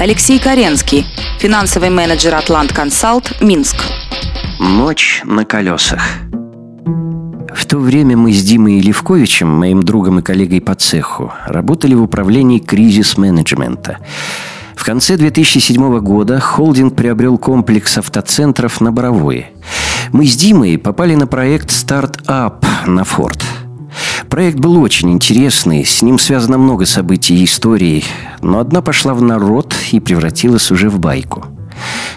Алексей Каренский, финансовый менеджер Атлант Консалт, Минск. Ночь на колесах. В то время мы с Димой Левковичем, моим другом и коллегой по цеху, работали в управлении кризис-менеджмента. В конце 2007 года холдинг приобрел комплекс автоцентров на Боровое. Мы с Димой попали на проект «Стартап» на Форд. Проект был очень интересный, с ним связано много событий и историй, но одна пошла в народ и превратилась уже в байку.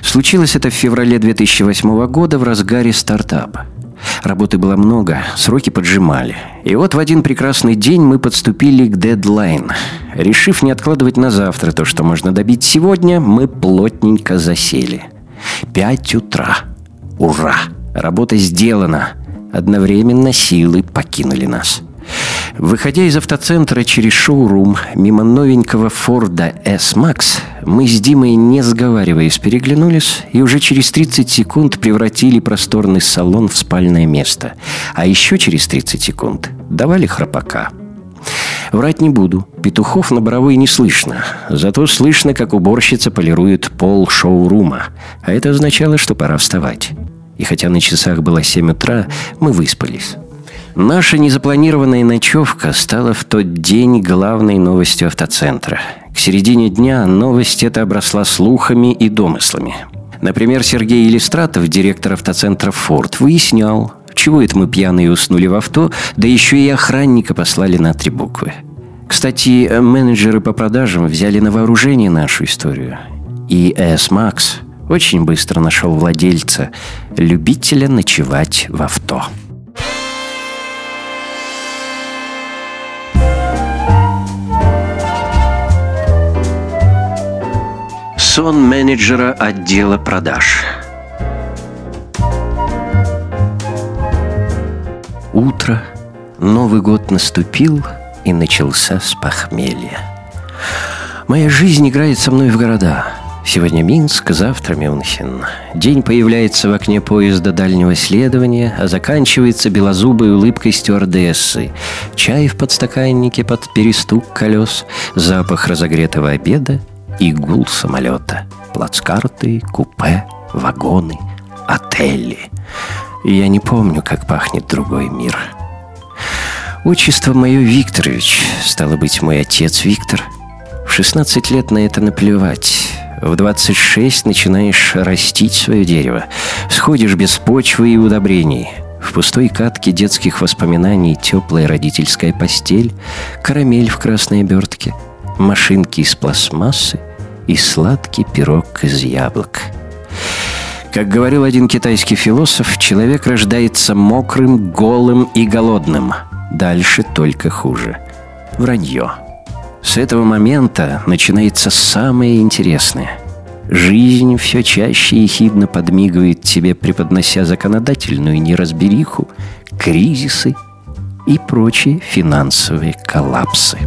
Случилось это в феврале 2008 года в разгаре стартапа. Работы было много, сроки поджимали. И вот в один прекрасный день мы подступили к дедлайн. Решив не откладывать на завтра то, что можно добить сегодня, мы плотненько засели. Пять утра. Ура! Работа сделана. Одновременно силы покинули нас. Выходя из автоцентра через шоурум, мимо новенького Форда S-Max, мы с Димой, не сговариваясь, переглянулись и уже через 30 секунд превратили просторный салон в спальное место. А еще через 30 секунд давали храпака. Врать не буду. Петухов на Боровой не слышно. Зато слышно, как уборщица полирует пол шоурума. А это означало, что пора вставать. И хотя на часах было 7 утра, мы выспались. Наша незапланированная ночевка стала в тот день главной новостью автоцентра. К середине дня новость эта обросла слухами и домыслами. Например, Сергей Иллистратов, директор автоцентра «Форд», выяснял, чего это мы пьяные уснули в авто, да еще и охранника послали на три буквы. Кстати, менеджеры по продажам взяли на вооружение нашу историю. И S-Max очень быстро нашел владельца, любителя ночевать в авто. Сон менеджера отдела продаж. Утро, Новый год наступил и начался с похмелья. Моя жизнь играет со мной в города. Сегодня Минск, завтра Мюнхен. День появляется в окне поезда дальнего следования, а заканчивается белозубой улыбкой стюардессы. Чай в подстаканнике под перестук колес, запах разогретого обеда и гул самолета. Плацкарты, купе, вагоны, отели. И я не помню, как пахнет другой мир. Отчество мое Викторович, стало быть, мой отец Виктор. В 16 лет на это наплевать. В 26 начинаешь растить свое дерево. Сходишь без почвы и удобрений. В пустой катке детских воспоминаний теплая родительская постель, карамель в красной обертке, машинки из пластмассы — и сладкий пирог из яблок. Как говорил один китайский философ, человек рождается мокрым, голым и голодным. Дальше только хуже. Вранье. С этого момента начинается самое интересное. Жизнь все чаще и хидно подмигивает тебе, преподнося законодательную неразбериху, кризисы и прочие финансовые коллапсы.